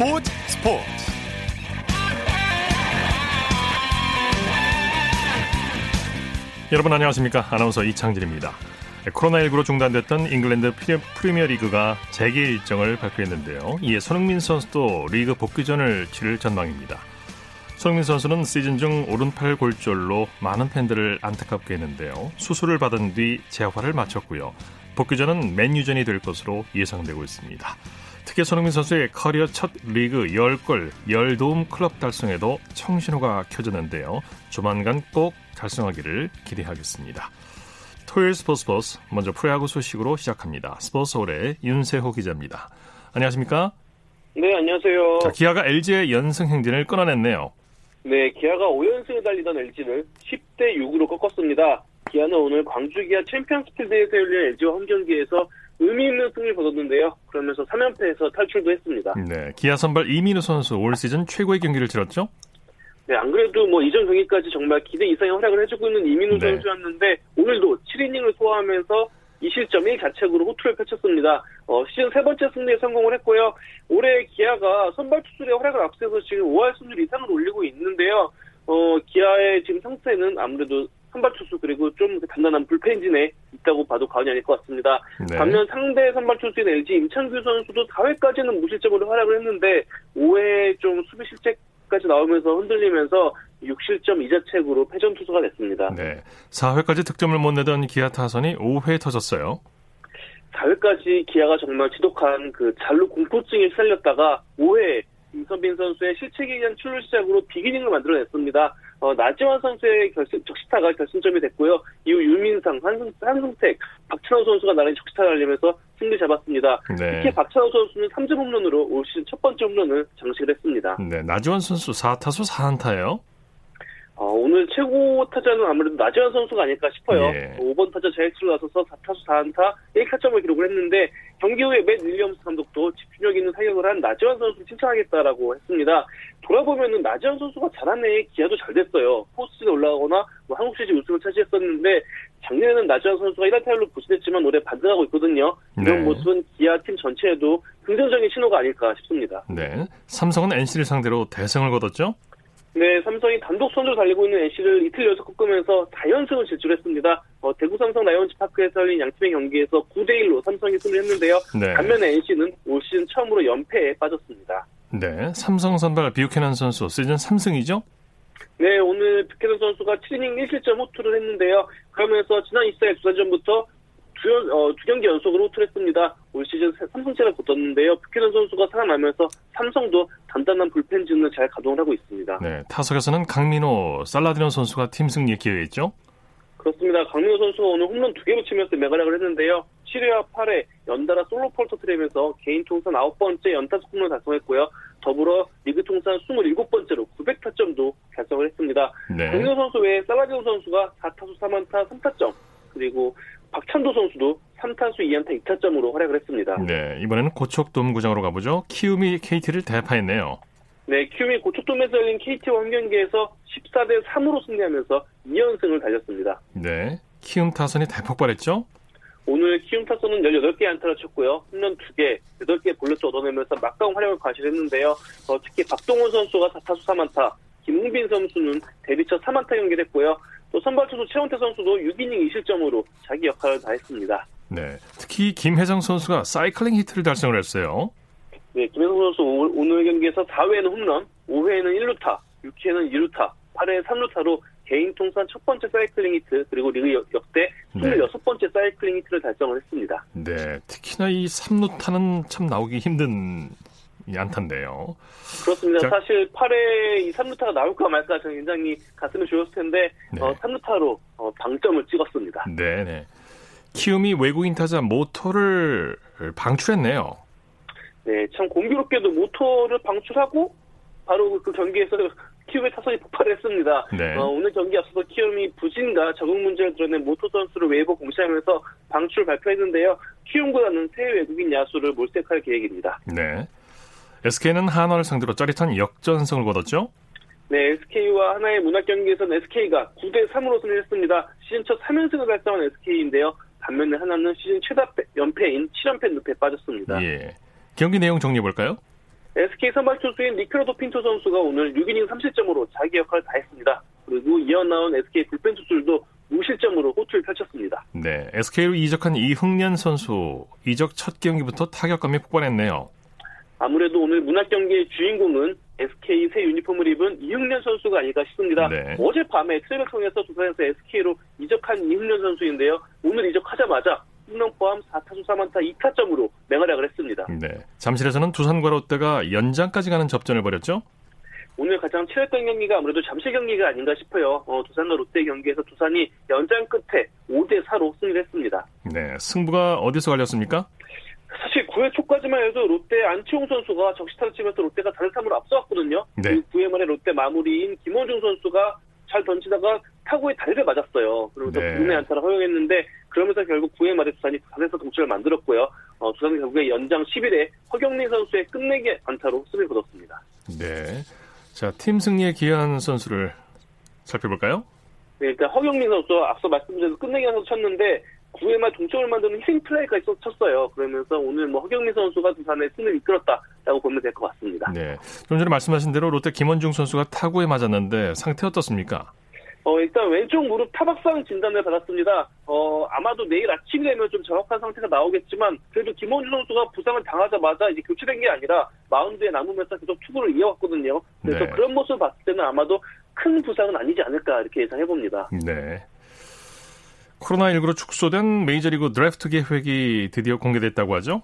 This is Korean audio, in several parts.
스포츠 스포츠. 여러분 안녕하십니까? 아나운서 이창진입니다. 코로나19로 중단됐던 잉글랜드 프리미어 리그가 재개 일정을 발표했는데요. 이에 손흥민 선수도 리그 복귀전을 치를 전망입니다. 손흥민 선수는 시즌 중 오른팔 골절로 많은 팬들을 안타깝게 했는데요. 수술을 받은 뒤 재활을 마쳤고요. 복귀전은 맨유전이 될 것으로 예상되고 있습니다 특히 손흥민 선수의 커리어 첫 리그 10골 10도움 클럽 달성에도 청신호가 켜졌는데요. 조만간 꼭 달성하기를 기대하겠습니다. 토요일 스포츠 버스 먼저 프로야구 소식으로 시작합니다. 스포츠 올의 윤세호 기자입니다. 안녕하십니까? 네, 안녕하세요. 자, 기아가 LG의 연승 행진을 끊어냈네요. 네, 기아가 5연승을 달리던 LG를 10대 6으로 꺾었습니다. 기아는 오늘 광주 기아 챔피언스필드에서 열린 LG와 홈 경기에서 의미 있는 승리를 거뒀는데요. 그러면서 3연패에서 탈출도 했습니다. 네, 기아 선발 이민우 선수 올 시즌 최고의 경기를 치렀죠? 네, 안 그래도 뭐 이전 경기까지 정말 기대 이상의 활약을 해주고 있는 이민우 네. 선수였는데 오늘도 7이닝을 소화하면서 2실점 1자책으로 호투를 펼쳤습니다. 어, 시즌 세 번째 승리에 성공을 했고요. 올해 기아가 선발 투수의 활약을 앞세서 지금 5할 승률 이상을 올리고 있는데요. 어, 기아의 지금 상태는 아무래도 선발 투수 그리고 좀 단단한 불펜진에 있다고 봐도 과언이 아닐 것 같습니다. 네. 반면 상대 선발 투수인 LG 임창규 선수도 4회까지는 무실점으로 활약을 했는데 5회 좀 수비 실책까지 나오면서 흔들리면서 6실점 2자책으로 패전 투수가 됐습니다. 네. 4회까지 득점을 못 내던 기아 타선이 5회에 터졌어요. 4회까지 기아가 정말 지독한 그 잘루 공포증에 시달렸다가 5회 임선빈 선수의 실책에 의한 출루 시작으로 비기닝을 만들어냈습니다. 어, 나지완 선수의 결승, 적시타가 결승점이 됐고요. 이후 유민상, 한승, 한승택, 박찬호 선수가 나란히 적시타를 알리면서 승리 잡았습니다. 네. 특히 박찬호 선수는 3점 홈런으로 올 시즌 첫 번째 홈런을 장식을 했습니다. 네, 나지완 선수 4타수 4안타예요. 어, 오늘 최고 타자는 아무래도 나지완 선수가 아닐까 싶어요. 예. 5번 타자 자익수로 나서서 4타수 4안타 1타점을 기록을 했는데 경기 후에 맷 윌리엄스 감독도 집중력 있는 사격을 한 나지완 선수 칭찬하겠다라고 했습니다. 돌아보면은 나지완 선수가 잘한 해에 기아도 잘 됐어요. 포스트에 올라가거나 뭐 한국 시리즈 우승을 차지했었는데 작년에는 나지완 선수가 1할 타율로 부진했지만 올해 반등하고 있거든요. 이런 네. 모습은 기아 팀 전체에도 긍정적인 신호가 아닐까 싶습니다. 네. 삼성은 NC를 상대로 대승을 거뒀죠? 네, 삼성이 단독 선두로 달리고 있는 NC를 이틀 연속 꺾으면서 4연승을 질주했습니다. 어, 대구 삼성 라이온즈 파크에서 열린 양팀의 경기에서 9대1로 삼성이 승리했는데요. 네. 반면에 NC는 올 시즌 처음으로 연패에 빠졌습니다. 네, 삼성 선발 뷰캐넌 선수 시즌 3승이죠? 네, 오늘 뷰캐넌 선수가 7이닝 1실점 호투를 했는데요. 그러면서 지난 24일 두산 전부터 두, 어, 두 경기 연속으로 호투를 했습니다. 올 시즌 3승째를 거뒀는데요. 뷰캐넌 선수가 살아나면서 삼성도 단단한 불펜진을 잘 가동을 하고 있습니다. 네, 타석에서는 강민호, 살라디노 선수가 팀 승리에 기여했죠? 그렇습니다. 강민호 선수가 오늘 홈런 두 개를 치면서 맹활약을 했는데요. 7회와 8회 연달아 솔로포를 터트리면서 개인 통산 9번째 연타석 홈런 달성했고요. 더불어 리그 통산 27번째로 900타점도 달성을 했습니다. 네. 강민호 선수 외에 살라디노 선수가 4타수 3안타 3타점 그리고 박찬도 선수도 3타수 2안타 2타점으로 활약을 했습니다. 네, 이번에는 고척돔구장으로 가보죠. 키움이 KT를 대파했네요. 네, 키움이 고척돔에서 열린 KT와 한 경기에서 14대 3으로 승리하면서 2연승을 달렸습니다. 네, 키움 타선이 대폭발했죠? 오늘 키움 타선은 18개 안타를 쳤고요. 홈런 2개, 8개 볼넷도 얻어내면서 막다운 활약을 과시했는데요. 어, 특히 박동원 선수가 4타수 3안타, 김웅빈 선수는 데뷔 첫 3안타 경기를 했고요. 또 선발 투수 최원태 선수도 6이닝 2실점으로 자기 역할을 다했습니다. 네, 특히 김혜성 선수가 사이클링 히트를 달성을 했어요. 네, 김혜성 선수 오늘 경기에서 4회에는 홈런, 5회에는 1루타, 6회에는 2루타, 8회 3루타로 개인 통산 첫 번째 사이클링 히트 그리고 리그 역대 26번째 네. 사이클링 히트를 달성을 했습니다. 네, 특히나 이 3루타는 참 나오기 힘든 안타인데요. 그렇습니다. 자, 사실 8회 이 3루타가 나올까 말까 저는 굉장히 가슴이 조였을 텐데 네. 어, 3루타로 어, 방점을 찍었습니다. 네네. 키움이 외국인 타자 모터를 방출했네요. 네, 참 공교롭게도 모터를 방출하고 바로 그 경기에서 키움의 타선이 폭발했습니다. 네. 어, 오늘 경기 앞서서 키움이 부진과 적응 문제를 드러낸 모터 선수를 웨이버 공시하면서 방출 발표했는데요. 키움보다는 새 외국인 야수를 몰색할 계획입니다. 네. SK는 한화를 상대로 짜릿한 역전승을 거뒀죠? 네, SK와 하나의 문학 경기에서는 SK가 9대 3으로 승리했습니다. 시즌 첫 3연승을 달성한 SK인데요. 반면에 하나는 시즌 최다 연패인 7연패 늪에 빠졌습니다. 예. 경기 내용 정리해 볼까요? SK 선발 투수인 니크라도 핀토 선수가 오늘 6이닝 3실점으로 자기 역할을 다했습니다. 그리고 이어 나온 SK 불펜 투수들도 무실점으로 호투를 펼쳤습니다. 네, SK로 이적한 이흥년 선수 이적 첫 경기부터 타격감이 폭발했네요. 아무래도 오늘 문학 경기의 주인공은 SK 새 유니폼을 입은 이흥년 선수가 아닐까 싶습니다. 네. 어젯밤에 트레이를 통해서 두산에서 SK로 이적한 이흥년 선수인데요. 오늘 이적하자마자 홈런 포함 4타수 4만타 2타점으로 맹활약을 했습니다. 네. 잠실에서는 두산과 롯데가 연장까지 가는 접전을 벌였죠? 오늘 가장 치열했던 경기가 아무래도 잠실 경기가 아닌가 싶어요. 어, 두산과 롯데 경기에서 두산이 연장 끝에 5대 4로 승리를 했습니다. 네, 승부가 어디서 갈렸습니까? 사실 9회 초까지만 해도 롯데 안치홍 선수가 적시타를 치면서 롯데가 다른 3으로 앞서갔거든요. 네. 9회 말에 롯데 마무리인 김원중 선수가 잘 던지다가 타구에 다리를 맞았어요. 그러면서 네. 9회 안타를 허용했는데 그러면서 결국 9회 말에 두산이 부산에서 동점을 만들었고요. 어, 두산이 결국에 연장 10일에 허경민 선수의 끝내기 안타로 승리를 거뒀습니다. 네. 자, 팀 승리에 기여한 선수를 살펴볼까요? 네, 일단 허경민 선수 앞서 말씀드린 끝내기 안타 쳤는데 9회 말 동점을 만드는 힐링 플레이까지 쳤어요. 그러면서 오늘 뭐 허경민 선수가 두산의 승리를 이끌었다라고 보면 될 것 같습니다. 네. 좀 전에 말씀하신 대로 롯데 김원중 선수가 타구에 맞았는데 상태 어떻습니까? 어, 일단 왼쪽 무릎 타박상 진단을 받았습니다. 어, 아마도 내일 아침이 되면 좀 정확한 상태가 나오겠지만, 그래도 김원준 선수가 부상을 당하자마자 이제 교체된 게 아니라 마운드에 남으면서 계속 투구를 이어왔거든요. 그래서 네. 그런 모습을 봤을 때는 아마도 큰 부상은 아니지 않을까 이렇게 예상해 봅니다. 네. 코로나19로 축소된 메이저리그 드래프트 계획이 드디어 공개됐다고 하죠?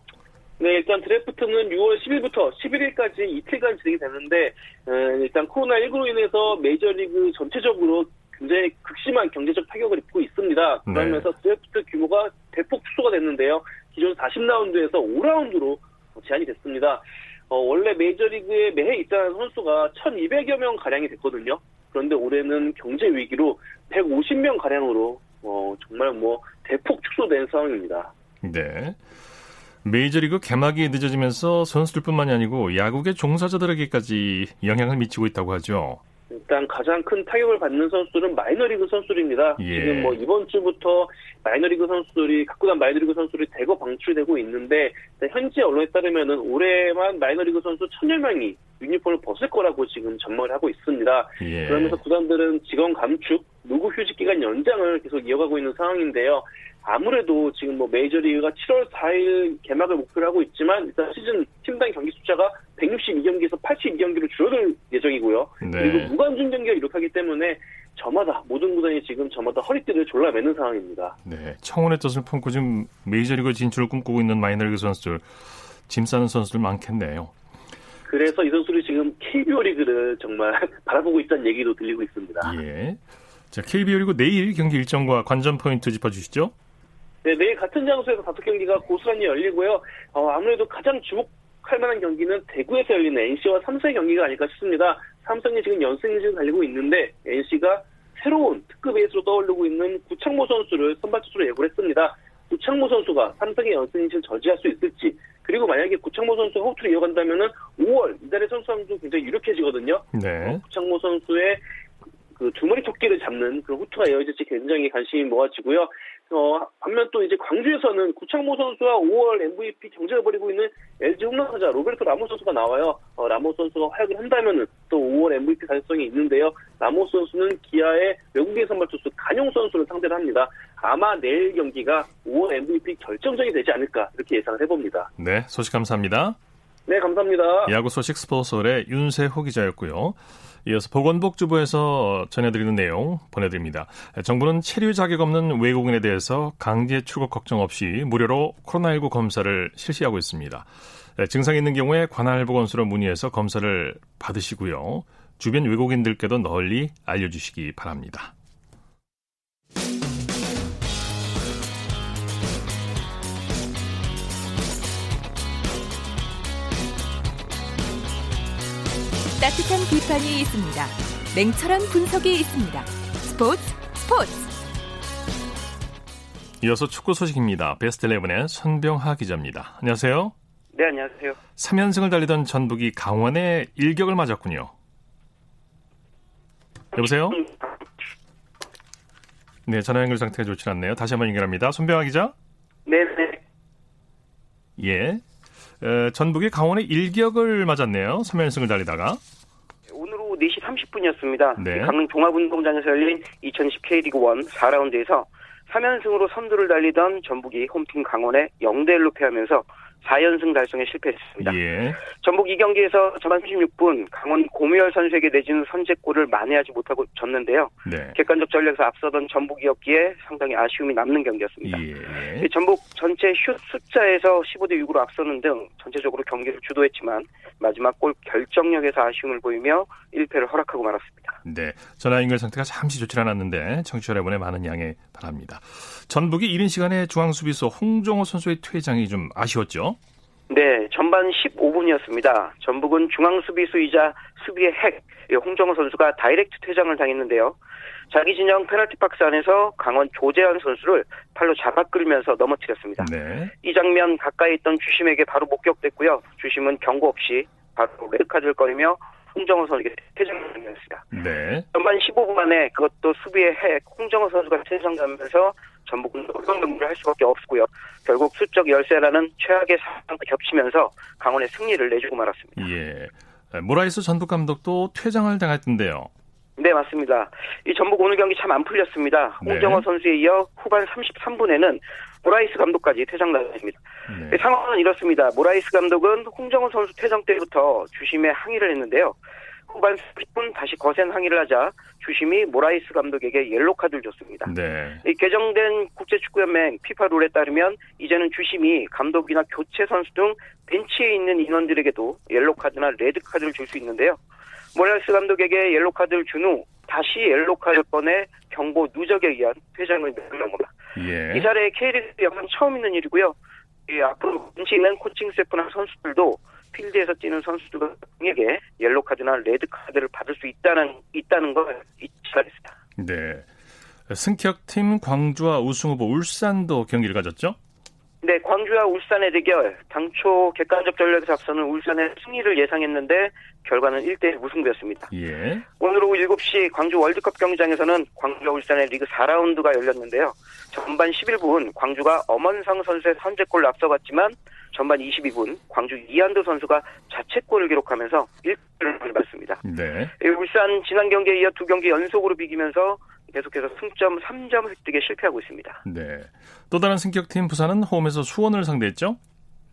네, 일단 드래프트는 6월 10일부터 11일까지 이틀간 진행이 되는데, 어, 일단 코로나19로 인해서 메이저리그 전체적으로 굉장히 극심한 경제적 타격을 입고 있습니다. 네. 그러면서 네. 드래프트 규모가 대폭 축소가 됐는데요. 기존 40라운드에서 5라운드로 제한이 됐습니다. 어, 원래 메이저리그에 매해 입단한 선수가 1,200여 명 가량이 됐거든요. 그런데 올해는 경제 위기로 150명 가량으로 어, 정말 뭐 대폭 축소된 상황입니다. 네. 메이저리그 개막이 늦어지면서 선수들뿐만이 아니고 야구계 종사자들에게까지 영향을 미치고 있다고 하죠. 일단 가장 큰 타격을 받는 선수들은 마이너리그 선수들입니다. 예. 지금 뭐 이번 주부터 마이너리그 선수들이 갖고 난 마이너리그 선수들이 대거 방출되고 있는데 현지 언론에 따르면은 올해만 마이너리그 선수 천여 명이 유니폼을 벗을 거라고 지금 전망을 하고 있습니다. 예. 그러면서 구단들은 직원 감축, 누구 휴직 기간 연장을 계속 이어가고 있는 상황인데요. 아무래도 지금 뭐 메이저리그가 7월 4일 개막을 목표로 하고 있지만 일단 시즌 팀당 경기 숫자가 162경기에서 82경기로 줄어들 예정이고요. 네. 그리고 무관중 경기가 이룩하기 때문에 저마다 모든 구단이 지금 저마다 허리띠를 졸라매는 상황입니다. 네, 청원의 뜻을 품고 지금 메이저리그 진출을 꿈꾸고 있는 마이너리그 선수들 짐 싸는 선수들 많겠네요. 그래서 이 선수들이 지금 KBO 리그를 정말 바라보고 있다는 얘기도 들리고 있습니다. 예. 자, KBO 리그 내일 경기 일정과 관전 포인트 짚어주시죠. 네, 내일 같은 장소에서 다섯 경기가 고스란히 열리고요. 어, 아무래도 가장 주목할 만한 경기는 대구에서 열리는 NC와 삼성의 경기가 아닐까 싶습니다. 삼성이 지금 연승을 달리고 있는데 NC가 새로운 특급 에이스로 떠오르고 있는 구창모 선수를 선발 투수로 예고를 했습니다. 구창모 선수가 삼성의 연승인을 저지할 수 있을지 그리고 만약에 구창모 선수 호투를 이어간다면은 5월 이달의 선수상도 굉장히 유력해지거든요. 네. 어, 구창모 선수의 그 두머리 토끼를 잡는 그 호투가 이어질지 굉장히 관심이 모아지고요. 어, 반면 또 이제 광주에서는 구창모 선수와 5월 MVP 경쟁을 벌이고 있는 LG 홈런타자 로베르토 라모 선수가 나와요. 어, 라모 선수가 활약을 한다면은 또 5월 MVP 가능성이 있는데요. 라모 선수는 기아의 외국인 선발 투수 간용 선수를 상대를 합니다. 아마 내일 경기가 5월 MVP 결정적이 되지 않을까 이렇게 예상을 해봅니다. 네, 소식 감사합니다. 네, 감사합니다. 야구 소식 스포츠홀의 윤세호 기자였고요. 이어서 보건복지부에서 전해드리는 내용 보내드립니다. 정부는 체류 자격 없는 외국인에 대해서 강제 출국 걱정 없이 무료로 코로나19 검사를 실시하고 있습니다. 증상이 있는 경우에 관할 보건소로 문의해서 검사를 받으시고요. 주변 외국인들께도 널리 알려주시기 바랍니다. 따뜻한 비판이 있습니다. 냉철한 분석이 있습니다. 스포츠 스포츠. 이어서 축구 소식입니다. 베스트 11의 손병하 기자입니다. 안녕하세요. 네, 안녕하세요. 3연승을 달리던 전북이 강원의 일격을 맞았군요. 여보세요? 네, 전화 연결 상태가 좋지 않네요. 다시 한번 연결합니다. 손병하 기자? 네, 네. 예. 에, 전북이 강원의 일격을 맞았네요. 3연승을 달리다가. 오늘 오후 4시 30분이었습니다. 네. 강릉 종합운동장에서 열린 2010 K리그 1 4라운드에서 3연승으로 선두를 달리던 전북이 홈팀 강원에 0대1로 패하면서 4연승 달성에 실패했습니다. 예. 전북 이 경기에서 전반 36분 강원 고무열 선수에게 내준 선제골을 만회하지 못하고 졌는데요. 네. 객관적 전략에서 앞서던 전북이었기에 상당히 아쉬움이 남는 경기였습니다. 예. 이 전북 전체 슛 숫자에서 15대 6으로 앞서는 등 전체적으로 경기를 주도했지만 마지막 골 결정력에서 아쉬움을 보이며 1패를 허락하고 말았습니다. 네. 전화 연결 상태가 잠시 좋지 않았는데 청취자 여러분의 많은 양해 바랍니다. 전북이 이른 시간에 중앙 수비수 홍정호 선수의 퇴장이 좀 아쉬웠죠. 네, 전반 15분이었습니다. 전북은 중앙 수비수이자 수비의 핵 홍정호 선수가 다이렉트 퇴장을 당했는데요. 자기 진영 페널티 박스 안에서 강원 조재완 선수를 팔로 잡아 끌면서 넘어뜨렸습니다. 네. 이 장면 가까이 있던 주심에게 바로 목격됐고요. 주심은 경고 없이 바로 레드카드를 꺼내며 홍정호 선수에게 퇴장을 당했습니다. 네. 전반 15분 만에 그것도 수비의 핵 홍정호 선수가 퇴장하면서 전북은 어려운 경기를 할 수밖에 없고요. 결국 수적 열세라는 최악의 상황과 겹치면서 강원에 승리를 내주고 말았습니다. 예. 모라이스 전북 감독도 퇴장을 당했던데요. 네, 맞습니다. 이 전북 오늘 경기 참 안 풀렸습니다. 네. 홍정호 선수에 이어 후반 33분에는 모라이스 감독까지 퇴장 당했습니다. 네. 상황은 이렇습니다. 모라이스 감독은 홍정호 선수 퇴장 때부터 주심에 항의를 했는데요. 후반 10분 다시 거센 항의를 하자 주심이 모라이스 감독에게 옐로 카드를 줬습니다. 네. 이 개정된 국제축구연맹 피파 룰에 따르면 이제는 주심이 감독이나 교체 선수 등 벤치에 있는 인원들에게도 옐로 카드나 레드 카드를 줄 수 있는데요. 모라이스 감독에게 옐로 카드를 준 후 다시 옐로 카드를 꺼내 경고 누적에 의한 퇴장을 명한 겁니다. 예. 이 사례 K리그 역은 처음 있는 일이고요. 이 앞으로 벤치에 있는 코칭 스태프나 선수들도 필드에서 뛰는 선수들에게 옐로 카드나 레드 카드를 받을 수 있다는 있다는 걸 잊지 말겠습니다. 네. 승격팀 광주와 우승 후보 울산도 경기를 가졌죠? 네, 광주와 울산의 대결. 당초 객관적 전력에서 앞서는 울산의 승리를 예상했는데 결과는 1대1 무승부였습니다. 예. 오늘 오후 7시 광주 월드컵 경기장에서는 광주와 울산의 리그 4라운드가 열렸는데요. 전반 11분 광주가 엄원상 선수의 선제골을 앞서갔지만 전반 22분 광주 이한도 선수가 자책골을 기록하면서 1점을 받습니다. 네. 울산 지난 경기에 이어 두 경기 연속으로 비기면서 계속해서 승점 3점 획득에 실패하고 있습니다. 네. 또 다른 승격팀 부산은 홈에서 수원을 상대했죠?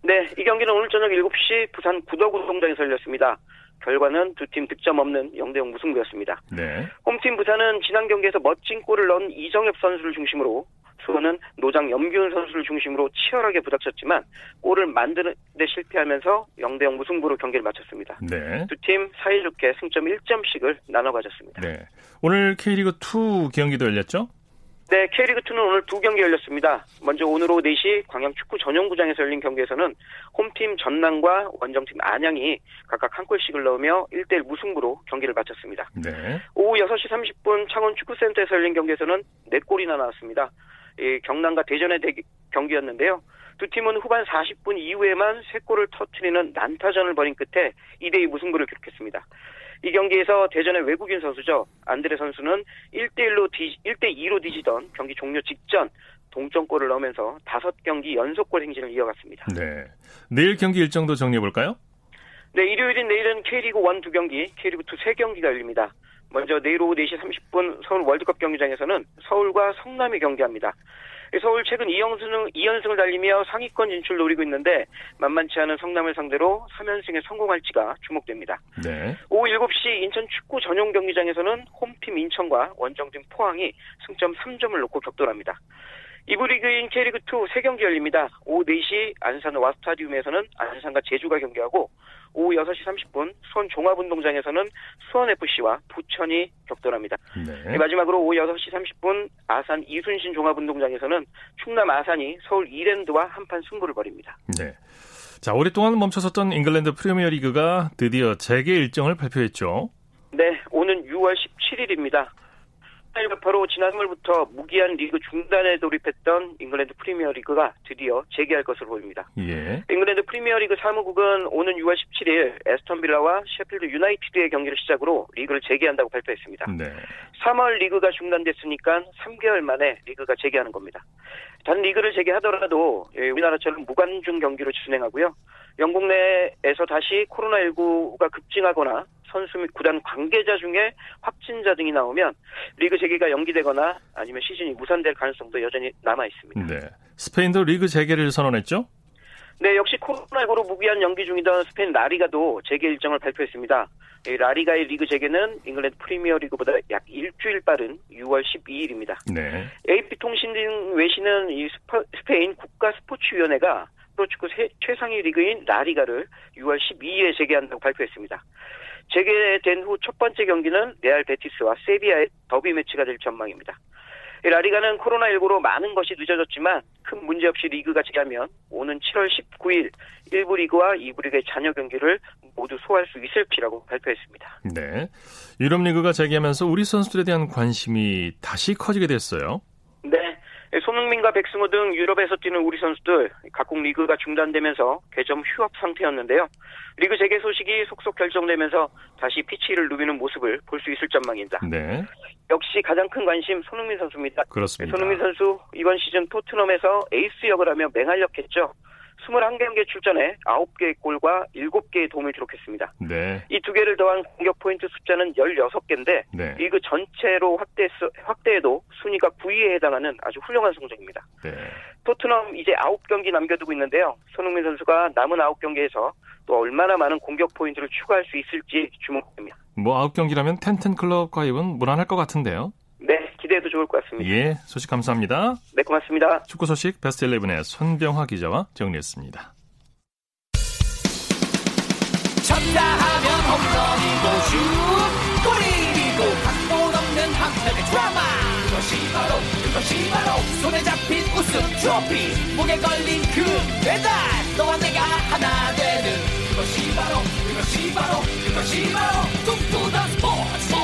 네, 이 경기는 오늘 저녁 7시 부산 구덕운동장에서 열렸습니다. 결과는 두 팀 득점 없는 0대0 무승부였습니다. 네. 홈팀 부산은 지난 경기에서 멋진 골을 넣은 이정엽 선수를 중심으로 수원은 노장 염기훈 선수를 중심으로 치열하게 부닥쳤지만 골을 만드는 데 실패하면서 0대 0 무승부로 경기를 마쳤습니다. 네. 두팀 사이좋게 승점 1점씩을 나눠 가졌습니다. 네. 오늘 K리그 2 경기도 열렸죠? 네, K리그2는 오늘 두 경기 열렸습니다. 먼저 오늘 오후 4시 광양 축구 전용구장에서 열린 경기에서는 홈팀 전남과 원정팀 안양이 각각 한 골씩을 넣으며 1대1 무승부로 경기를 마쳤습니다. 네. 오후 6시 30분 창원 축구센터에서 열린 경기에서는 4골이나 나왔습니다. 이 경남과 대전의 대- 경기였는데요. 두 팀은 후반 40분 이후에만 3골을 터트리는 난타전을 벌인 끝에 2대2 무승부를 기록했습니다. 이 경기에서 대전의 외국인 선수죠. 안드레 선수는 1대1로 뒤, 1대2로 뒤지던 경기 종료 직전 동점골을 넣으면서 5경기 연속골 행진을 이어갔습니다. 네. 내일 경기 일정도 정리해 볼까요? 네, 일요일인 내일은 K리그 1 두 경기, K리그 2 세 경기가 열립니다. 먼저 내일 오후 4시 30분 서울 월드컵 경기장에서는 서울과 성남이 경기합니다. 서울 최근 2연승을, 2연승을 달리며 상위권 진출 노리고 있는데 만만치 않은 성남을 상대로 3연승에 성공할지가 주목됩니다. 네. 오후 7시 인천 축구 전용 경기장에서는 홈팀 인천과 원정팀 포항이 승점 3점을 놓고 격돌합니다. 이부 리그인 K리그2 세 경기 열립니다. 오후 4시 안산 와스타디움에서는 안산과 제주가 경기하고 오후 6시 30분 수원 종합운동장에서는 수원FC와 부천이 격돌합니다. 네. 마지막으로 오후 6시 30분 아산 이순신 종합운동장에서는 충남 아산이 서울 이랜드와 한판 승부를 벌입니다. 네. 자, 오랫동안 멈춰섰던 잉글랜드 프리미어 리그가 드디어 재개 일정을 발표했죠. 네, 오는 6월 17일입니다. 바로 지난 3월부터 무기한 리그 중단에 돌입했던 잉글랜드 프리미어리그가 드디어 재개할 것으로 보입니다. 예. 잉글랜드 프리미어리그 사무국은 오는 6월 17일 애스턴 빌라와 셰필드 유나이티드의 경기를 시작으로 리그를 재개한다고 발표했습니다. 네. 3월 리그가 중단됐으니까 3개월 만에 리그가 재개하는 겁니다. 단 리그를 재개하더라도 예, 우리나라처럼 무관중 경기로 진행하고요. 영국 내에서 다시 코로나19가 급증하거나 선수 및 구단 관계자 중에 확진자 등이 나오면 리그 재개가 연기되거나 아니면 시즌이 무산될 가능성도 여전히 남아 있습니다. 네. 스페인도 리그 재개를 선언했죠? 네, 역시 코로나19로 무기한 연기 중이던 스페인 라리가도 재개 일정을 발표했습니다. 라리가의 리그 재개는 잉글랜드 프리미어 리그보다 약 일주일 빠른 6월 12일입니다. 네. AP통신 등 외신은 이 스페인 국가스포츠위원회가 프로축구 최상위 리그인 라리가를 6월 12일에 재개한다고 발표했습니다. 재개된 후 첫 번째 경기는 레알 베티스와 세비야의 더비 매치가 될 전망입니다. 라리가는 코로나19로 많은 것이 늦어졌지만 큰 문제 없이 리그가 재개하면 오는 7월 19일 1부 리그와 2부 리그의 잔여 경기를 모두 소화할 수 있을 것이라고 발표했습니다. 네. 유럽 리그가 재개하면서 우리 선수들에 대한 관심이 다시 커지게 됐어요. 네. 손흥민과 백승호 등 유럽에서 뛰는 우리 선수들 각국 리그가 중단되면서 개점 휴업 상태였는데요. 리그 재개 소식이 속속 결정되면서 다시 피치를 누비는 모습을 볼 수 있을 전망입니다. 네. 역시 가장 큰 관심 손흥민 선수입니다. 그렇습니다. 손흥민 선수 이번 시즌 토트넘에서 에이스 역을 하며 맹활약했죠. 21경기에 출전해 9개의 골과 7개의 도움을 기록했습니다. 네. 이 두 개를 더한 공격 포인트 숫자는 16개인데 네. 리그 전체로 확대 확대해도 순위가 9위에 해당하는 아주 훌륭한 성적입니다. 네. 토트넘 이제 9경기 남겨두고 있는데요. 손흥민 선수가 남은 9경기에서 또 얼마나 많은 공격 포인트를 추가할 수 있을지 주목됩니다. 뭐 9경기라면 텐텐 클럽 가입은 무난할 것 같은데요. 네, 기대해도 좋을 것 같습니다. 예, 소식 감사합니다. 네, 고맙습니다. 축구 소식 베스트 11의 손병화 기자와 정리했습니다. 쳤다 하면 홈런이고 슛 골이고 각본 없는 한편의 드라마 그것이 바로 그것이 바로 손에 잡힌 우승 트로피 목에 걸린 그 배달 너와 내가 하나 되는 그것이 바로 그것이 바로 그것이 바로 꿈꾸던 스포츠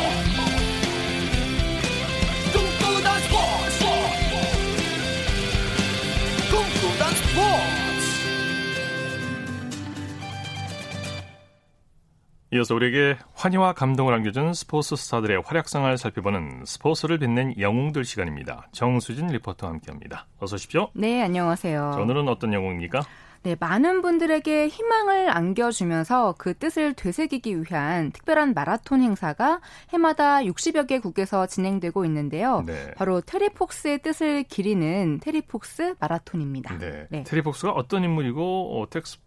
이어서 우리에게 환희와 감동을 안겨준 스포츠 스타들의 활약상을 살펴보는 스포츠를 빛낸 영웅들 시간입니다. 정수진 리포터와 함께합니다. 어서 오십시오. 네, 안녕하세요. 자, 오늘은 어떤 영웅입니까? 네, 많은 분들에게 희망을 안겨주면서 그 뜻을 되새기기 위한 특별한 마라톤 행사가 해마다 60여 개국에서 진행되고 있는데요. 네. 바로 테리폭스의 뜻을 기리는 테리폭스 마라톤입니다. 네. 네. 테리폭스가 어떤 인물이고 어, 텍스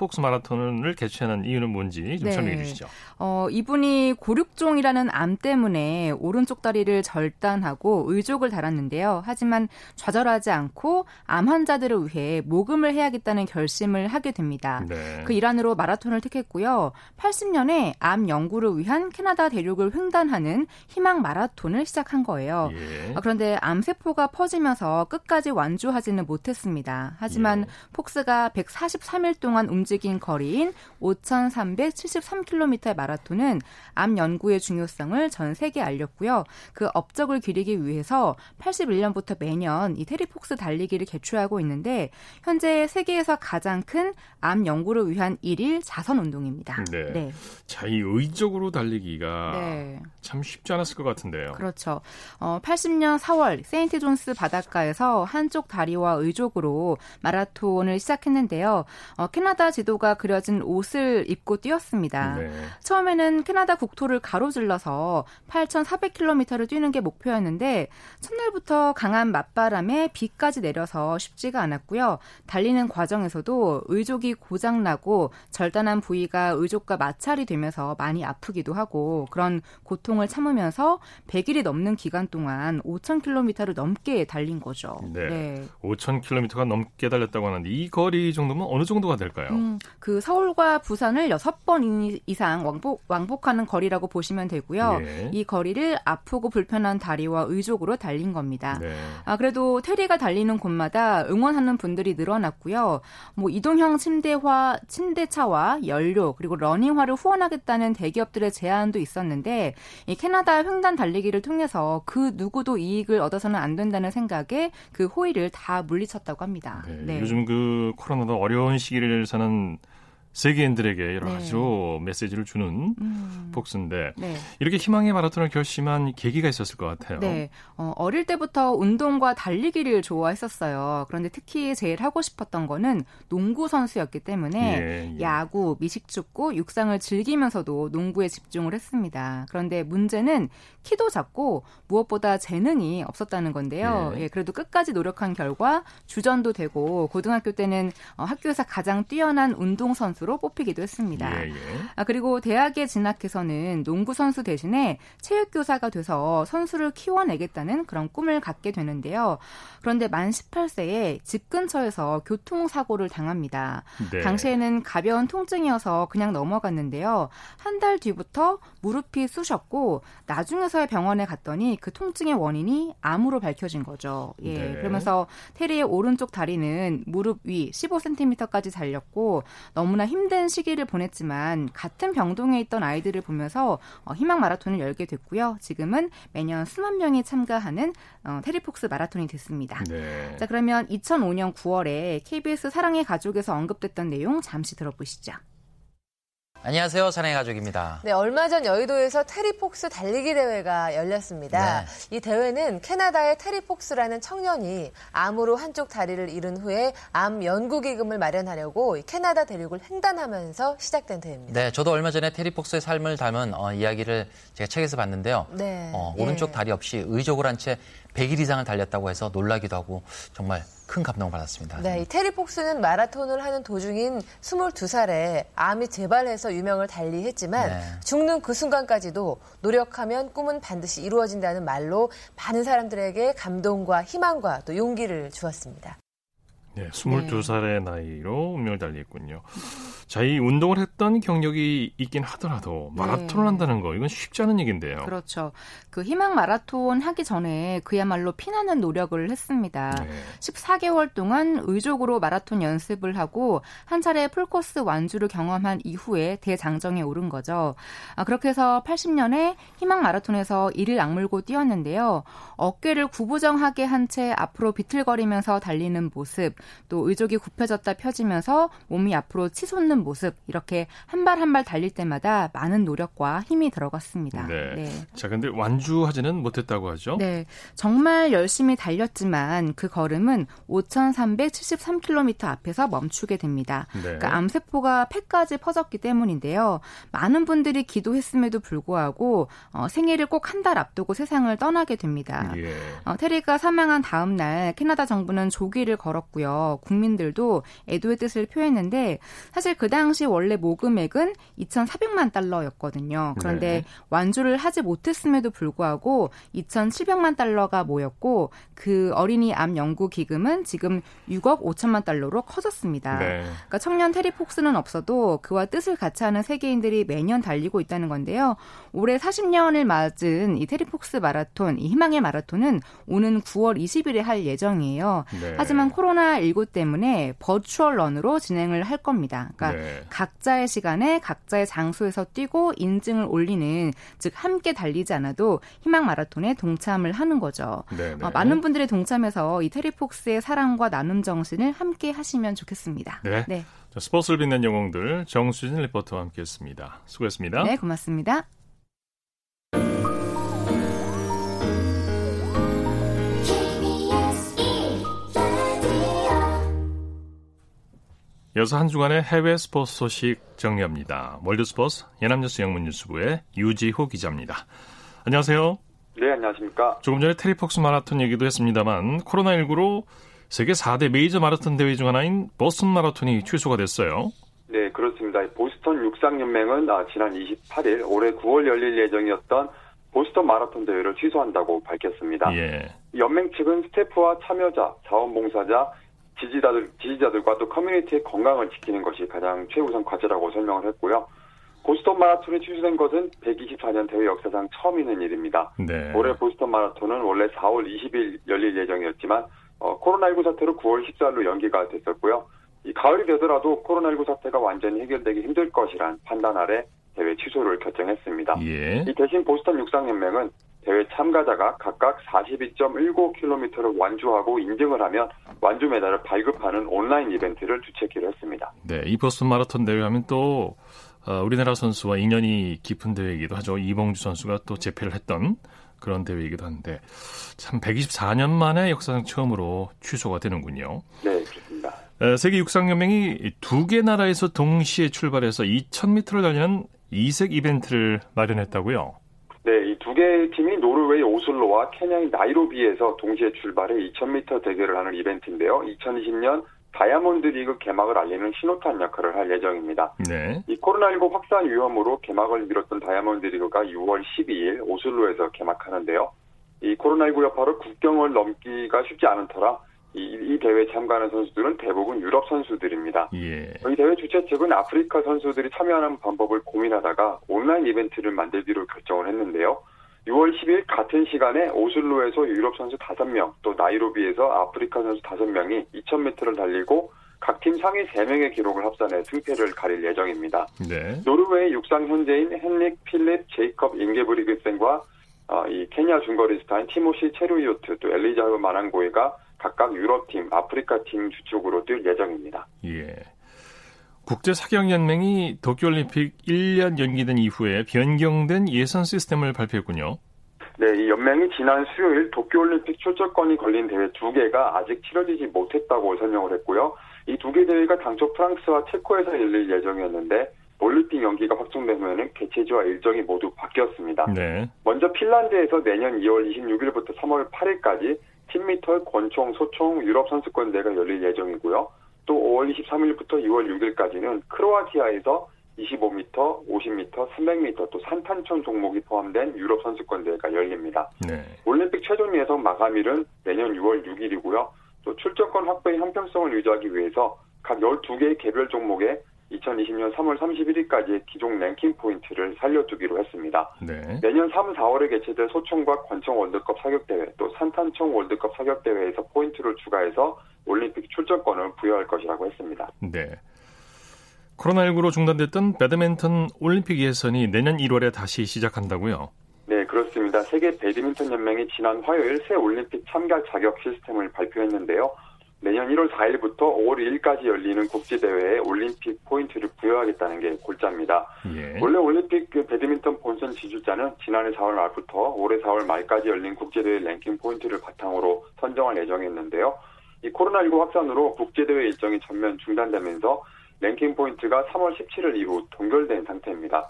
폭스 마라톤을 개최하는 이유는 뭔지 좀 네. 설명해 주시죠. 어, 이분이 고륙종이라는 암 때문에 오른쪽 다리를 절단하고 의족을 달았는데요. 하지만 좌절하지 않고 암 환자들을 위해 모금을 해야겠다는 결심을 하게 됩니다. 네. 그 일환으로 마라톤을 택했고요. 80년에 암 연구를 위한 캐나다 대륙을 횡단하는 희망 마라톤을 시작한 거예요. 예. 아, 그런데 암세포가 퍼지면서 끝까지 완주하지는 못했습니다. 하지만 예. 폭스가 143일 동안 움직인 거리인 5,373km의 마라톤은 암 연구의 중요성을 전 세계에 알렸고요. 그 업적을 기리기 위해서 81년부터 매년 이 테리폭스 달리기를 개최하고 있는데 현재 세계에서 가장 큰 암 연구를 위한 일일 자선 운동입니다. 네. 네. 자, 이 의족으로 달리기가 네. 참 쉽지 않았을 것 같은데요. 그렇죠. 어, 80년 4월 세인트 존스 바닷가에서 한쪽 다리와 의족으로 마라톤을 시작했는데요. 어, 캐나다 지도가 그려진 옷을 입고 뛰었습니다. 네. 처음에는 캐나다 국토를 가로질러서 8,400km를 뛰는 게 목표였는데 첫날부터 강한 맞바람에 비까지 내려서 쉽지가 않았고요. 달리는 과정에서도 의족이 고장나고 절단한 부위가 의족과 마찰이 되면서 많이 아프기도 하고 그런 고통을 참으면서 100일이 넘는 기간 동안 5,000km를 넘게 달린 거죠. 네. 5,000km가 넘게 달렸다고 하는데 이 거리 정도면 어느 정도가 될까요? 음, 그 서울과 부산을 6번 이상 왕복, 왕복하는 거리라고 보시면 되고요. 예. 이 거리를 아프고 불편한 다리와 의족으로 달린 겁니다. 네. 아, 그래도 테리가 달리는 곳마다 응원하는 분들이 늘어났고요. 뭐 이동형 침대화, 침대차와 연료 그리고 러닝화를 후원하겠다는 대기업들의 제안도 있었는데 이 캐나다 횡단 달리기를 통해서 그 누구도 이익을 얻어서는 안 된다는 생각에 그 호의를 다 물리쳤다고 합니다. 네. 요즘 그 코로나도 어려운 시기를 사는 한한 세계인들에게 여러 네. 가지로 메시지를 주는 음. 폭스인데 네. 이렇게 희망의 마라톤을 결심한 계기가 있었을 것 같아요. 네. 어, 어릴 때부터 운동과 달리기를 좋아했었어요. 그런데 특히 제일 하고 싶었던 거는 농구 선수였기 때문에 예, 예. 야구, 미식축구, 육상을 즐기면서도 농구에 집중을 했습니다. 그런데 문제는 키도 작고 무엇보다 재능이 없었다는 건데요. 예. 예, 그래도 끝까지 노력한 결과 주전도 되고 고등학교 때는 어, 학교에서 가장 뛰어난 운동 선수 로 뽑히기도 했습니다. 예, 예. 아, 그리고 대학에 진학해서는 농구 선수 대신에 체육 교사가 돼서 선수를 키워내겠다는 그런 꿈을 갖게 되는데요. 그런데 만 18세에 집 근처에서 교통사고를 당합니다. 네. 당시에는 가벼운 통증이어서 그냥 넘어갔는데요. 한 달 뒤부터 무릎이 쑤셨고 나중에서야 병원에 갔더니 그 통증의 원인이 암으로 밝혀진 거죠. 예. 네. 그러면서 테리의 오른쪽 다리는 무릎 위 15cm까지 잘렸고 너무나 힘든 시기를 보냈지만 같은 병동에 있던 아이들을 보면서 어, 희망 마라톤을 열게 됐고요. 지금은 매년 수만 명이 참가하는 어, 테리폭스 마라톤이 됐습니다. 네. 자, 그러면 2005년 9월에 KBS 사랑의 가족에서 언급됐던 내용 잠시 들어보시죠. 안녕하세요. 사랑의 가족입니다. 네, 얼마 전 여의도에서 테리폭스 달리기 대회가 열렸습니다. 네. 이 대회는 캐나다의 테리폭스라는 청년이 암으로 한쪽 다리를 잃은 후에 암 연구 기금을 마련하려고 이 캐나다 대륙을 횡단하면서 시작된 대회입니다. 네, 저도 얼마 전에 테리폭스의 삶을 담은 어, 이야기를 제가 책에서 봤는데요. 네, 어, 예. 오른쪽 다리 없이 의족을 한 채 100일 이상을 달렸다고 해서 놀라기도 하고 정말 큰 감동을 받았습니다. 네, 이 테리 폭스는 마라톤을 하는 도중인 22살에 암이 재발해서 유명을 달리했지만 네. 죽는 그 순간까지도 노력하면 꿈은 반드시 이루어진다는 말로 많은 사람들에게 감동과 희망과 또 용기를 주었습니다. 네, 22살의 나이로 운명을 달리했군요. 자, 이 운동을 했던 경력이 있긴 하더라도 마라톤을 네. 한다는 거 이건 쉽지 않은 얘기인데요. 그렇죠. 그 희망 마라톤 하기 전에 그야말로 피나는 노력을 했습니다. 네. 14개월 동안 의족으로 마라톤 연습을 하고 한 차례 풀코스 완주를 경험한 이후에 대장정에 오른 거죠. 아, 그렇게 해서 80년에 희망 마라톤에서 이를 악물고 뛰었는데요. 어깨를 구부정하게 한 채 앞으로 비틀거리면서 달리는 모습, 또 의족이 굽혀졌다 펴지면서 몸이 앞으로 치솟는 모습, 이렇게 한 발 한 발 달릴 때마다 많은 노력과 힘이 들어갔습니다. 네. 자, 근데 완주하지는 못했다고 하죠? 네, 정말 열심히 달렸지만 그 걸음은 5,373km 앞에서 멈추게 됩니다. 네. 그러니까 암세포가 폐까지 퍼졌기 때문인데요. 많은 분들이 기도했음에도 불구하고 어, 생일을 꼭한 달 앞두고 세상을 떠나게 됩니다. 예. 어, 테리가 사망한 다음 날 캐나다 정부는 조기를 걸었고요. 국민들도 애도의 뜻을 표했는데 사실 그 당시 원래 모금액은 2,400만 달러였거든요. 그런데 네. 완주를 하지 못했음에도 불구하고 2,700만 달러가 모였고 그 어린이 암 연구 기금은 지금 6억 5천만 달러로 커졌습니다. 네. 그러니까 청년 테리 폭스는 없어도 그와 뜻을 같이 하는 세계인들이 매년 달리고 있다는 건데요. 올해 40년을 맞은 이 테리 폭스 마라톤, 이 희망의 마라톤은 오는 9월 20일에 할 예정이에요. 네. 하지만 코로나 19 때문에 버추얼 런으로 진행을 할 겁니다. 그러니까 네. 각자의 시간에 각자의 장소에서 뛰고 인증을 올리는 즉 함께 달리지 않아도 희망 마라톤에 동참을 하는 거죠. 네, 네. 어, 많은 분들이 동참해서 이 테리폭스의 사랑과 나눔 정신을 함께 하시면 좋겠습니다. 네. 네, 자, 스포츠를 빛낸 영웅들 정수진 리포터와 함께했습니다. 수고했습니다. 네, 고맙습니다. 이어서 한 주간의 해외 스포츠 소식 정리합니다. 월드스포츠 연합뉴스 영문뉴스부의 유지호 기자입니다. 안녕하세요. 네, 안녕하십니까. 조금 전에 테리폭스 마라톤 얘기도 했습니다만 코로나19로 세계 4대 메이저 마라톤 대회 중 하나인 보스턴 마라톤이 취소가 됐어요. 네, 그렇습니다. 보스턴 육상연맹은 아, 지난 28일 올해 9월 열릴 예정이었던 보스턴 마라톤 대회를 취소한다고 밝혔습니다. 예. 연맹 측은 스태프와 참여자, 자원봉사자, 지지자들, 지지자들과 또 커뮤니티의 건강을 지키는 것이 가장 최우선 과제라고 설명을 했고요. 보스턴 마라톤이 취소된 것은 124년 대회 역사상 처음 있는 일입니다. 네. 올해 보스턴 마라톤은 원래 4월 20일 열릴 예정이었지만 어, 코로나19 사태로 9월 14일로 연기가 됐었고요. 이 가을이 되더라도 코로나19 사태가 완전히 해결되기 힘들 것이란 판단 아래 대회 취소를 결정했습니다. 예. 이 대신 보스턴 육상연맹은 대회 참가자가 각각 42.19km를 완주하고 인증을 하면 완주 메달을 발급하는 온라인 이벤트를 주최키로 했습니다. 네, 이 보스턴 마라톤 대회 하면 또 어, 우리나라 선수와 인연이 깊은 대회이기도 하죠. 이봉주 선수가 또 재패를 했던 그런 대회이기도 한데 참 124년 만에 역사상 처음으로 취소가 되는군요. 네, 그렇습니다. 세계 육상연맹이 두 개 나라에서 동시에 출발해서 2,000m를 달리는 이색 이벤트를 마련했다고요? 네, 이 두 개의 팀이 노르웨이 오슬로와 케냐의 나이로비에서 동시에 출발해 2,000m 대결을 하는 이벤트인데요. 2020년 다이아몬드 리그 개막을 알리는 신호탄 역할을 할 예정입니다. 네. 이 코로나19 확산 위험으로 개막을 미뤘던 다이아몬드 리그가 6월 12일 오슬로에서 개막하는데요. 이 코로나19 여파로 국경을 넘기가 쉽지 않은 터라 이, 이 대회에 참가하는 선수들은 대부분 유럽 선수들입니다. 예. 이 대회 주최 측은 아프리카 선수들이 참여하는 방법을 고민하다가 온라인 이벤트를 만들기로 결정을 했는데요. 6월 10일 같은 시간에 오슬로에서 유럽 선수 5명, 또 나이로비에서 아프리카 선수 5명이 2000m를 달리고 각 팀 상위 3명의 기록을 합산해 승패를 가릴 예정입니다. 네. 노르웨이 육상 현재인 헨릭 필립 제이컵 잉게브리그센과 어, 이 케냐 중거리 스타인 티모시 체루이오트 또 엘리자흐 마난고이가 각각 유럽팀, 아프리카 팀 주축으로 뛸 예정입니다. 예. 국제사경연맹이 도쿄 올림픽 1년 연기된 이후에 변경된 예선 시스템을 발표했군요. 네, 이 연맹이 지난 수요일 도쿄 올림픽 출전권이 걸린 대회 두 개가 아직 치러지지 못했다고 설명을 했고요. 이 두 개 대회가 당초 프랑스와 체코에서 열릴 예정이었는데 올림픽 연기가 확정되면 개최지와 일정이 모두 바뀌었습니다. 네. 먼저 핀란드에서 내년 2월 26일부터 3월 8일까지 10m 권총, 소총 유럽 선수권 대회가 열릴 예정이고요. 또 5월 23일부터 6월 6일까지는 크로아티아에서 25m, 50m, 300m 또 산탄총 종목이 포함된 유럽 선수권 대회가 열립니다. 네. 올림픽 최종 예선 마감일은 내년 6월 6일이고요. 또 출전권 확보의 형평성을 유지하기 위해서 각 12개의 개별 종목에 2020년 3월 31일까지의 기존 랭킹 포인트를 살려두기로 했습니다. 네. 내년 3, 4월에 개최될 소총과 권총 월드컵 사격대회 또 산탄총 월드컵 사격대회에서 포인트를 추가해서 올림픽 출전권을 부여할 것이라고 했습니다. 네. 코로나19로 중단됐던 배드민턴 올림픽 예선이 내년 1월에 다시 시작한다고요? 네, 그렇습니다. 세계 배드민턴 연맹이 지난 화요일 새 올림픽 참가 자격 시스템을 발표했는데요. 내년 1월 4일부터 5월 2일까지 열리는 국제대회에 올림픽 포인트를 부여하겠다는 게 골자입니다. 예. 원래 올림픽 그 배드민턴 본선 진출자는 지난해 4월 말부터 올해 4월 말까지 열린 국제대회 랭킹 포인트를 바탕으로 선정할 예정이었는데요. 이 코로나19 확산으로 국제대회 일정이 전면 중단되면서 랭킹 포인트가 3월 17일 이후 동결된 상태입니다.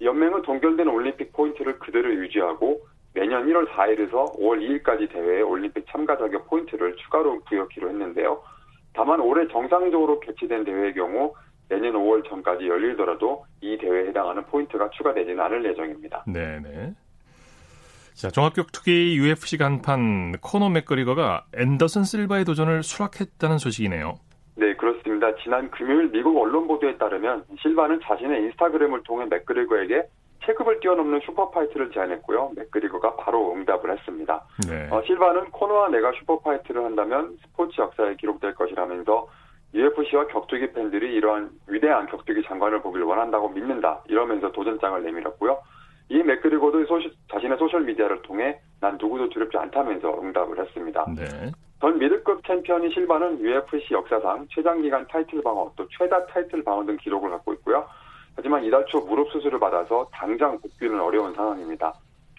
연맹은 동결된 올림픽 포인트를 그대로 유지하고 내년 1월 4일에서 5월 2일까지 대회에 올림픽 참가 자격 포인트를 추가로 부여키로 했는데요. 다만 올해 정상적으로 개최된 대회의 경우 내년 5월 전까지 열리더라도 이 대회에 해당하는 포인트가 추가되지는 않을 예정입니다. 네네. 자, 종합격투기 UFC 간판 코너 맥그리거가 앤더슨 실바의 도전을 수락했다는 소식이네요. 네, 그렇습니다. 지난 금요일 미국 언론 보도에 따르면 실바는 자신의 인스타그램을 통해 맥그리거에게 체급을 뛰어넘는 슈퍼파이트를 제안했고요. 맥그리거가 바로 응답을 했습니다. 네. 어, 실바는 코너와 내가 슈퍼파이트를 한다면 스포츠 역사에 기록될 것이라면서 UFC와 격투기 팬들이 이러한 위대한 격투기 장관을 보길 원한다고 믿는다. 이러면서 도전장을 내밀었고요. 이 맥그리거도 소시, 자신의 소셜미디어를 통해 난 누구도 두렵지 않다면서 응답을 했습니다. 네. 전 미들급 챔피언인 실바는 UFC 역사상 최장기간 타이틀 방어 또 최다 타이틀 방어 등 기록을 갖고 있고요. 하지만 이달 초 무릎 수술을 받아서 당장 복귀는 어려운 상황입니다.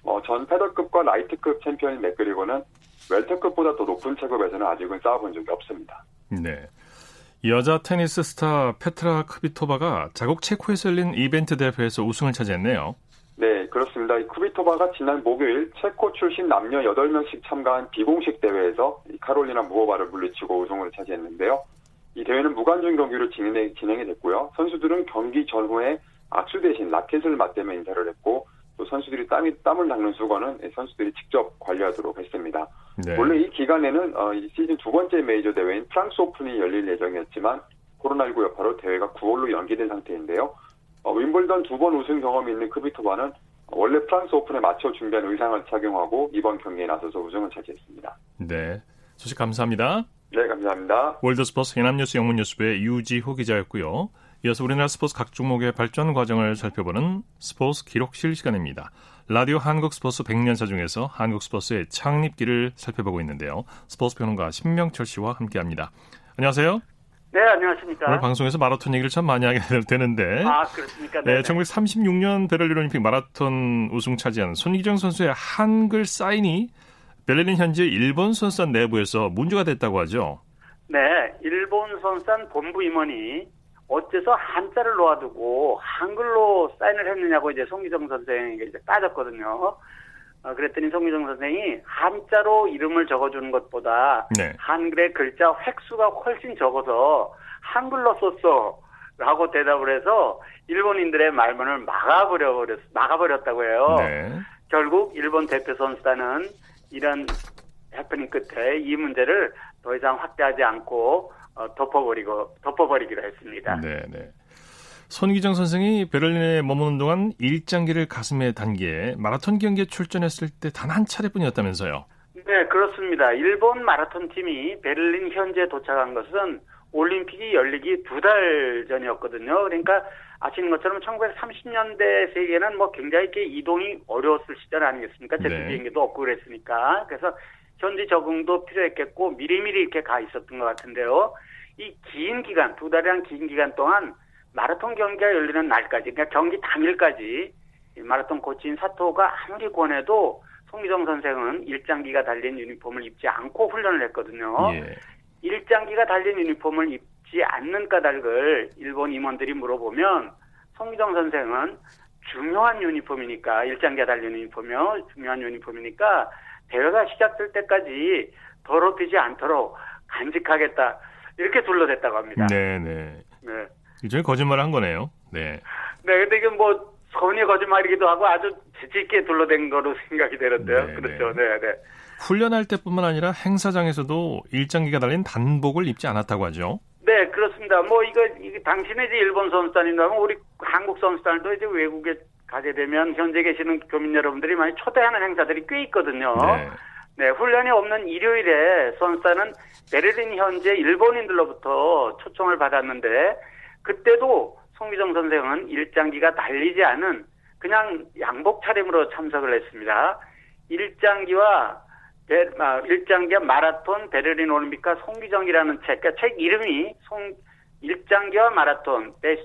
어, 전 페더급과 라이트급 챔피언인 맥그리거는 웰터급보다 더 높은 체급에서는 아직은 싸워본 적이 없습니다. 네. 여자 테니스 스타 페트라 크비토바가 자국 체코에서 열린 이벤트 대회에서 우승을 차지했네요. 네, 그렇습니다. 이 쿠비토바가 지난 목요일 체코 출신 남녀 8명씩 참가한 비공식 대회에서 카롤리나 무호바를 물리치고 우승을 차지했는데요. 이 대회는 무관중 경기로 진행, 진행이 됐고요. 선수들은 경기 전후에 악수 대신 라켓을 맞대며 인사를 했고 또 선수들이 땀이, 땀을 닦는 수건은 선수들이 직접 관리하도록 했습니다. 네. 원래 이 기간에는 어, 이 시즌 두 번째 메이저 대회인 프랑스 오픈이 열릴 예정이었지만 코로나19 여파로 대회가 9월로 연기된 상태인데요. 어, 윈블던 두 번 우승 경험이 있는 크비토바는 원래 프랑스 오픈에 맞춰 준비한 의상을 착용하고 이번 경기에 나서서 우승을 차지했습니다. 네. 소식 감사합니다. 네, 감사합니다. 월드스포츠 연합뉴스 영문뉴스부의 유지호 기자였고요. 이어서 우리나라 스포츠 각 종목의 발전 과정을 살펴보는 스포츠 기록실 시간입니다. 라디오 한국 스포츠 100년사 중에서 한국 스포츠의 창립기를 살펴보고 있는데요. 스포츠 평론가 신명철 씨와 함께합니다. 안녕하세요. 네, 안녕하십니까. 오늘 방송에서 마라톤 얘기를 참 많이 하게 되는데. 아, 그렇습니까? 네, 1936년 베를린 올림픽 마라톤 우승 차지한 손기정 선수의 한글 사인이 베를린 현지 일본 선수단 내부에서 문제가 됐다고 하죠. 네, 일본 선수단 본부 임원이 어째서 한자를 놓아두고 한글로 사인을 했느냐고 이제 송기정 선생에게 이제 따졌거든요. 어, 그랬더니 송기정 선생이 한자로 이름을 적어주는 것보다 네. 한글의 글자 획수가 훨씬 적어서 한글로 썼어. 라고 대답을 해서 일본인들의 말문을 막아버려 버렸, 막아버렸다고 해요. 네. 결국 일본 대표 선수단은 이런 해프닝 끝에 이 문제를 더 이상 확대하지 않고 어, 덮어버리고 덮어버리기로 했습니다. 네, 네. 손기정 선생이 베를린에 머무는 동안 일장기를 가슴에 단기에 마라톤 경기에 출전했을 때 단 한 차례뿐이었다면서요. 네, 그렇습니다. 일본 마라톤 팀이 베를린 현지에 도착한 것은 올림픽이 열리기 두 달 전이었거든요. 그러니까 아시는 것처럼 1930년대 세계는 뭐 굉장히 이렇게 이동이 어려웠을 시절 아니겠습니까? 제트 네. 비행기도 없고 그랬으니까. 그래서 현지 적응도 필요했겠고 미리미리 이렇게 가 있었던 것 같은데요. 이 긴 기간, 두 달이란 긴 기간 동안 마라톤 경기가 열리는 날까지, 그러니까 경기 당일까지 이 마라톤 코치인 사토가 아무리 권해도 송기정 선생은 일장기가 달린 유니폼을 입지 않고 훈련을 했거든요. 예. 일장기가 달린 유니폼을 입 지 않는 까닭을 일본 임원들이 물어보면 송기정 선생은 중요한 유니폼이니까 일장기가 달린 유니폼이요 중요한 유니폼이니까 대회가 시작될 때까지 더럽히지 않도록 간직하겠다 이렇게 둘러댔다고 합니다. 네, 네. 네. 일종의 거짓말을 한 거네요. 네. 네, 근데 이게 뭐 선의 거짓말이기도 하고 아주 재치있게 둘러댄 거로 생각이 되는데요. 네, 그렇죠. 네, 네. 훈련할 때뿐만 아니라 행사장에서도 일장기가 달린 단복을 입지 않았다고 하죠. 네, 그렇습니다. 뭐 이거, 이거 당신의 이제 일본 선수단이라면 우리 한국 선수단도 이제 외국에 가게 되면 현재 계시는 교민 여러분들이 많이 초대하는 행사들이 꽤 있거든요. 네. 네, 훈련이 없는 일요일에 선수단은 베를린 현재 일본인들로부터 초청을 받았는데 그때도 송기정 선생은 일장기가 달리지 않은 그냥 양복 차림으로 참석을 했습니다. 일장기와 베- 아, 일장기와 마라톤 베를린 올림픽과 송기정이라는 책, 그러니까 책 이름이 송 일장기와 마라톤 배,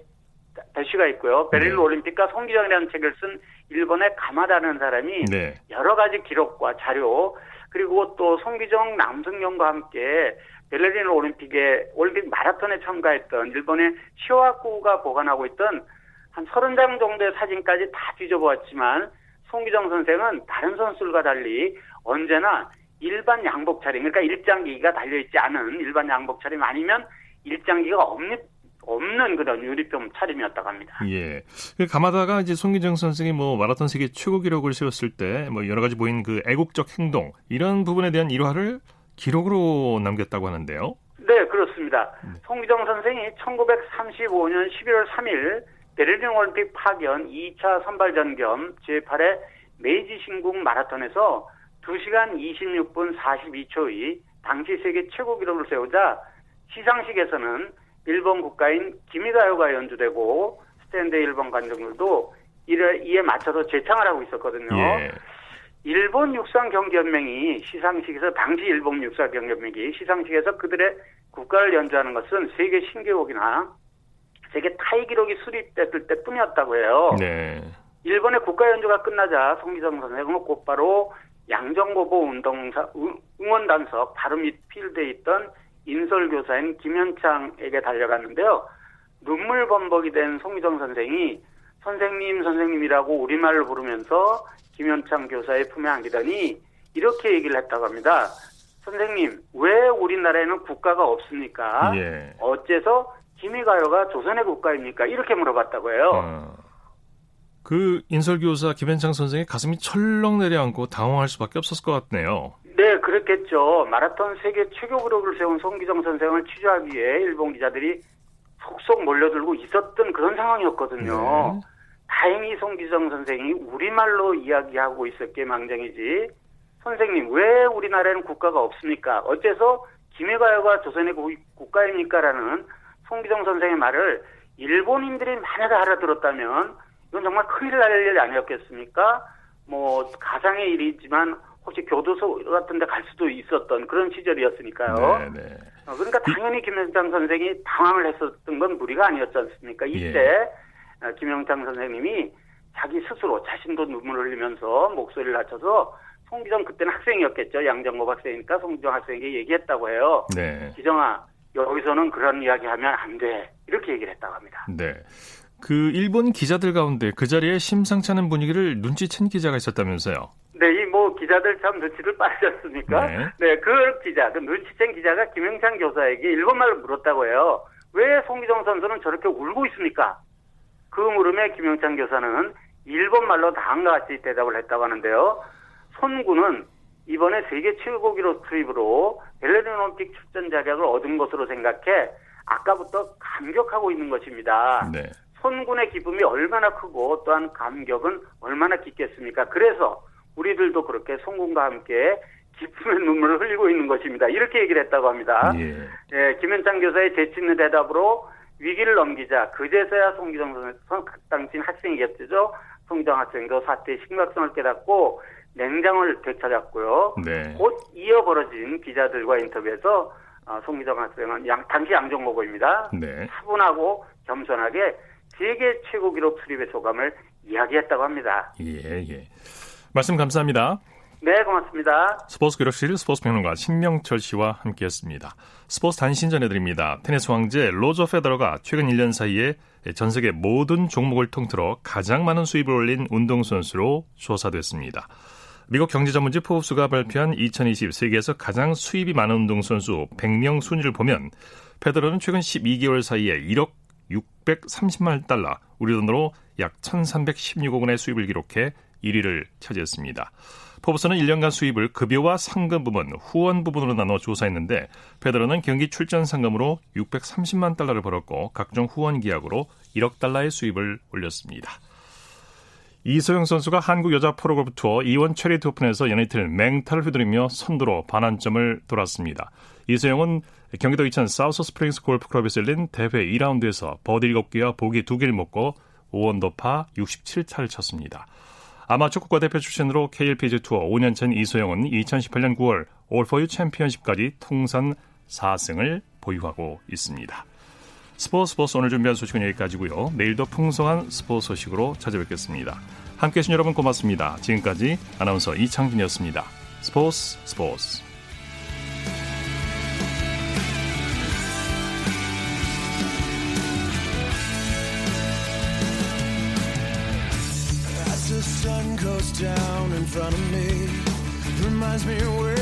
배시가 있고요. 베를린 네. 올림픽과 송기정이라는 책을 쓴 일본의 가마다는 사람이 네. 여러 가지 기록과 자료 그리고 또 송기정 남승용과 함께 베를린 올림픽에 올림픽 마라톤에 참가했던 일본의 시와쿠가 보관하고 있던 한 30장 정도의 사진까지 다 뒤져보았지만 송기정 선생은 다른 선수들과 달리 언제나 일반 양복 차림 그러니까 일장기가 달려있지 않은 일반 양복 차림 아니면 일장기가 없는 없는 그런 유니폼 차림이었다고 합니다. 예. 그 가마다가 이제 송기정 선생이 뭐 마라톤 세계 최고 기록을 세웠을 때 뭐 여러 가지 보인 그 애국적 행동 이런 부분에 대한 일화를 기록으로 남겼다고 하는데요. 네, 그렇습니다. 송기정 선생이 1935년 11월 3일 베를린 올림픽 파견 2차 선발전 겸 제8회 메이지 신궁 마라톤에서 2시간 26분 42초의 당시 세계 최고 기록을 세우자 시상식에서는 일본 국가인 기미가요가 연주되고 스탠드 일본 관중들도 이를 이에 맞춰서 재창을 하고 있었거든요. 예. 일본 육상 경기연맹이 시상식에서 당시 일본 육상 경기연맹이 시상식에서 그들의 국가를 연주하는 것은 세계 신기록이나 세계 타이 기록이 수립됐을 때뿐이었다고 해요. 네. 일본의 국가 연주가 끝나자 송기정 선생은 곧바로 양정고보 운동사 응- 응원단석 바로 밑 필드에 있던 인설교사인 김현창에게 달려갔는데요. 눈물 범벅이 된 송기정 선생이 선생님 선생님이라고 우리말을 부르면서 김현창 교사의 품에 안기더니 이렇게 얘기를 했다고 합니다. 선생님, 왜 우리나라에는 국가가 없습니까? 예. 어째서 김희가요가 조선의 국가입니까? 이렇게 물어봤다고 해요. 어. 그 인설교사 김현창 선생의 가슴이 철렁 내려앉고 당황할 수밖에 없었을 것 같네요. 네, 그렇겠죠. 마라톤 세계 최고 기록을 세운 송기정 선생을 취재하기 위해 일본 기자들이 속속 몰려들고 있었던 그런 상황이었거든요. 네. 다행히 송기정 선생이 우리말로 이야기하고 있었기에 망정이지. 선생님, 왜 우리나라에는 국가가 없습니까? 어째서 김해가요가 조선의 국- 국가입니까? 라는 송기정 선생의 말을 일본인들이 만약에 알아들었다면 이건 정말 큰일 날 일 아니었겠습니까? 뭐 가상의 일이지만 혹시 교도소 같은 데 갈 수도 있었던 그런 시절이었으니까요. 네, 네. 어, 그러니까 당연히 김영창 선생이 당황을 했었던 건 무리가 아니었지 않습니까? 이때 예. 어, 김영창 선생님이 자기 스스로 자신도 눈물을 흘리면서 목소리를 낮춰서 송기정 그때는 학생이었겠죠. 양정법 학생이니까 송기정 학생에게 얘기했다고 해요. 네. 기정아 여기서는 그런 이야기 하면 안 돼. 이렇게 얘기를 했다고 합니다. 네. 그 일본 기자들 가운데 그 자리에 심상치 않은 분위기를 눈치챈 기자가 있었다면서요. 네, 이 뭐 기자들 참 눈치를 빠르지 않습니까? 네. 그 기자, 그 눈치챈 기자가 김영찬 교사에게 일본말로 물었다고 해요. 왜 송기정 선수는 저렇게 울고 있습니까? 그 물음에 김영찬 교사는 일본말로 다음과 같이 대답을 했다고 하는데요. 손구는 이번에 세계 최고 기록 투입으로 벨레린 올림픽 출전 자격을 얻은 것으로 생각해 아까부터 감격하고 있는 것입니다. 네. 손군의 기쁨이 얼마나 크고 또한 감격은 얼마나 깊겠습니까? 그래서 우리들도 그렇게 손군과 함께 기쁨의 눈물을 흘리고 있는 것입니다. 이렇게 얘기를 했다고 합니다. 예. 예, 김현창 교사의 재치 있는 대답으로 위기를 넘기자 그제서야 송기정 선수 당신 학생이었죠. 송기정 학생도 사태의 심각성을 깨닫고 냉정을 되찾았고요. 네. 곧 이어 벌어진 기자들과 인터뷰에서 어, 송기정 학생은 양, 당시 양정모고입니다. 네. 차분하고 겸손하게 세계 최고 기록 수립의 소감을 이야기했다고 합니다. 예, 예. 말씀 감사합니다. 네, 고맙습니다. 스포츠 기록실 스포츠 평론가 신명철 씨와 함께했습니다. 스포츠 단신 전해드립니다. 테니스 황제 로저 페더러가 최근 1년 사이에 전 세계 모든 종목을 통틀어 가장 많은 수입을 올린 운동선수로 조사됐습니다. 미국 경제전문지 포브스가 발표한 2020 세계에서 가장 수입이 많은 운동선수 100명 순위를 보면 페더러는 최근 12개월 사이에 1억 630만 달러, 우리 돈으로 약 1,316억 원의 수입을 기록해 1위를 차지했습니다. 포브스는 1년간 수입을 급여와 상금 부분, 후원 부분으로 나눠 조사했는데 페더러는 경기 출전 상금으로 630만 달러를 벌었고 각종 후원 계약으로 1억 달러의 수입을 올렸습니다. 이소영 선수가 한국 여자 프로골프 투어 E1 채리티 오픈에서 연이틀 맹타를 휘두르며 선두로 반환점을 돌았습니다. 이소영은 경기도 이천 사우스 스프링스 골프클럽에서 열린 대회 2라운드에서 버디 7개와 보기 2개를 묶어 5언더파 67타를 쳤습니다. 아마추어 국가대표 출신으로 KLPGA 투어 5년차 이소영은 2018년 9월 올포유 챔피언십까지 통산 4승을 보유하고 있습니다. 스포츠 스포츠 오늘 준비한 소식은 여기까지고요. 내일도 풍성한 스포츠 소식으로 찾아뵙겠습니다. 함께해 주신 여러분 고맙습니다. 지금까지 아나운서 이창진이었습니다. 스포츠 스포츠 front of me, reminds me where